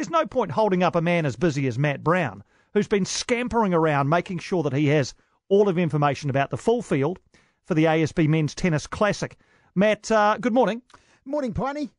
There's no point holding up a man as busy as Matt Brown, who's been scampering around making sure that he has all of information about the full field for the ASB Men's Tennis Classic. Matt, uh, good morning. Morning, Piney.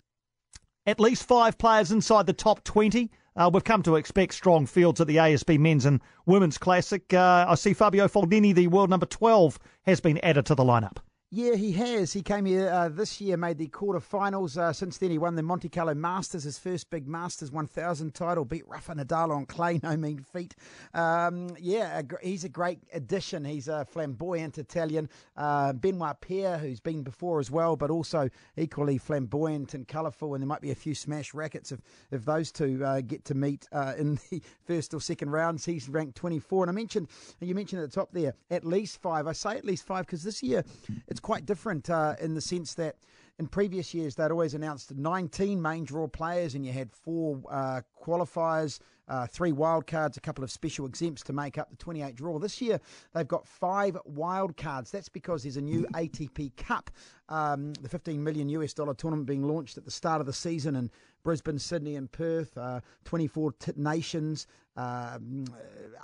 At least five players inside the top 20. Uh, we've come to expect strong fields at the ASB Men's and Women's Classic. Uh, I see Fabio Fognini, the world number 12, has been added to the lineup. Yeah, he has. He came here uh, this year, made the quarterfinals. Uh, since then, he won the Monte Carlo Masters, his first big Masters 1000 title. Beat Rafa Nadal on clay, no mean feat. Um, yeah, he's a great addition. He's a flamboyant Italian. Uh, Benoit Paire, who's been before as well, but also equally flamboyant and colourful. And there might be a few smash rackets if, if those two uh, get to meet uh, in the first or second rounds. He's ranked 24. And I mentioned, you mentioned at the top there, at least five. I say at least five because this year it's quite different uh, in the sense that in previous years they'd always announced 19 main draw players and you had four uh, qualifiers, uh, three wildcards, a couple of special exempts to make up the 28 draw. This year they've got five wildcards. That's because there's a new ATP Cup, um, the 15 million US dollar tournament being launched at the start of the season in Brisbane, Sydney, and Perth. Uh, 24 t- nations, um,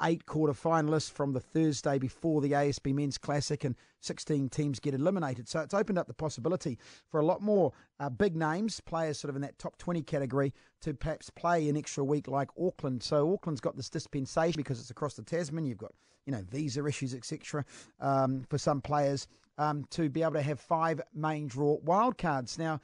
eight quarter finalists from the Thursday before the ASB Men's Classic, and 16 teams get eliminated. So it's opened up the possibility for a lot more uh, big names, players sort of in that top 20 category, to perhaps play an extra week like Auckland. So Auckland's got this dispensation because it's across the Tasman. You've got you know visa issues, etc. Um, for some players um, to be able to have five main draw wildcards. Now.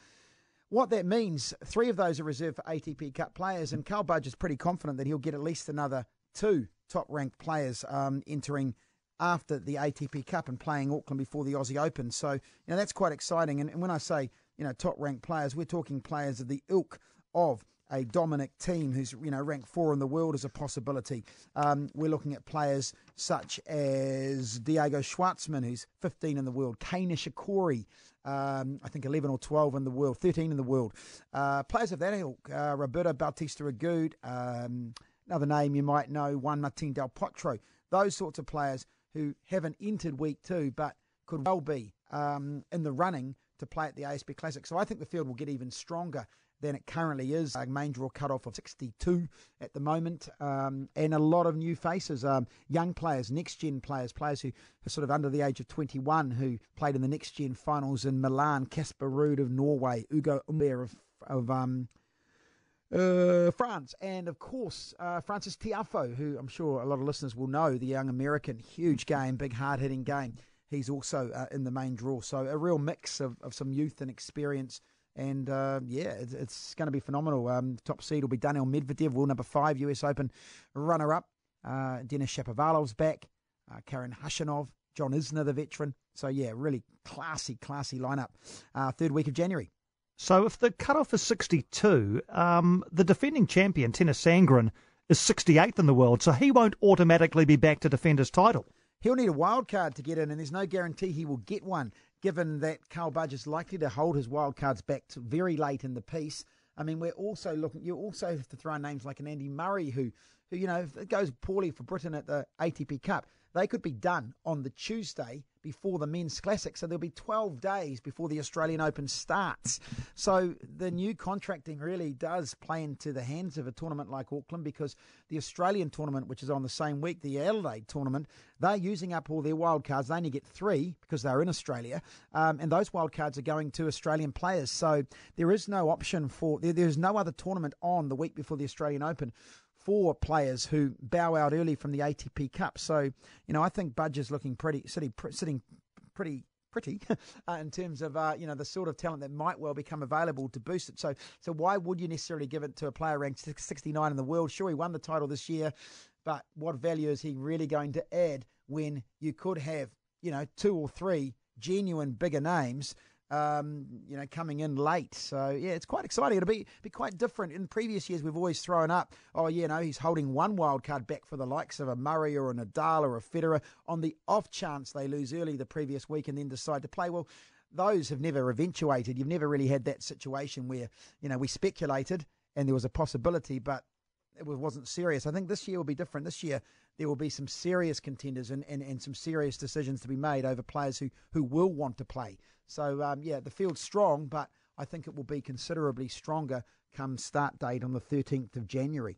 What that means, three of those are reserved for ATP Cup players, and Karl Budge is pretty confident that he'll get at least another two top ranked players um, entering after the ATP Cup and playing Auckland before the Aussie Open. So, you know, that's quite exciting. And, and when I say, you know, top ranked players, we're talking players of the ilk of a Dominic Thiem who's you know ranked four in the world as a possibility. Um, we're looking at players such as Diego Schwartzman, who's 15 in the world, Kei Nishikori, um, I think 11 or 12 in the world, 13 in the world. Uh, players of that ilk, uh, Roberto Bautista Agut, um, another name you might know, Juan Martin Del Potro. Those sorts of players who haven't entered week two but could well be um, in the running to play at the ASB Classic. So I think the field will get even stronger than it currently is. A main draw cutoff of 62 at the moment, um, and a lot of new faces, um, young players, next gen players, players who are sort of under the age of 21 who played in the next gen finals in Milan, Casper Ruud of Norway, Ugo Humbert of, of um, uh, France, and of course, uh, Frances Tiafoe, who I'm sure a lot of listeners will know, the young American, huge game, big hard hitting game. He's also uh, in the main draw. So a real mix of, of some youth and experience and uh, yeah, it's, it's going to be phenomenal. Um, top seed will be Daniil Medvedev, world number five, US Open runner up. Uh, Denis Shapovalov's back. Uh, Karen Khachanov, John Isner, the veteran. So yeah, really classy, classy lineup. Uh, third week of January. So if the cutoff is 62, um, the defending champion, Tennys Sandgren, is 68th in the world, so he won't automatically be back to defend his title. He'll need a wild card to get in, and there's no guarantee he will get one given that Karl Budge is likely to hold his wildcards back very late in the piece. I mean, we're also looking. You also have to throw in names like an Andy Murray, who, who you know, if it goes poorly for Britain at the ATP Cup, they could be done on the Tuesday before the men's classic. So there'll be 12 days before the Australian Open starts. So the new contracting really does play into the hands of a tournament like Auckland because the Australian tournament, which is on the same week, the Adelaide tournament, they're using up all their wild cards. They only get three because they're in Australia. Um, and those wild cards are going to Australian players. So there is no option for, there, there's no other tournament on the week before the Australian Open for players who bow out early from the ATP Cup. So, you know, I think Budge is looking pretty, sitting, sitting pretty pretty uh, in terms of uh, you know the sort of talent that might well become available to boost it. So so why would you necessarily give it to a player ranked 69 in the world? Sure, he won the title this year, but what value is he really going to add when you could have you know two or three genuine bigger names um, you know, coming in late. So yeah, it's quite exciting. It'll be be quite different. In previous years, we've always thrown up, oh, you know, he's holding one wild card back for the likes of a Murray or a Nadal or a Federer on the off chance they lose early the previous week and then decide to play. Well, those have never eventuated. You've never really had that situation where you know we speculated and there was a possibility, but it wasn't serious. I think this year will be different. This year there will be some serious contenders and, and, and some serious decisions to be made over players who, who will want to play. So, um, yeah, the field's strong, but I think it will be considerably stronger come start date on the 13th of January.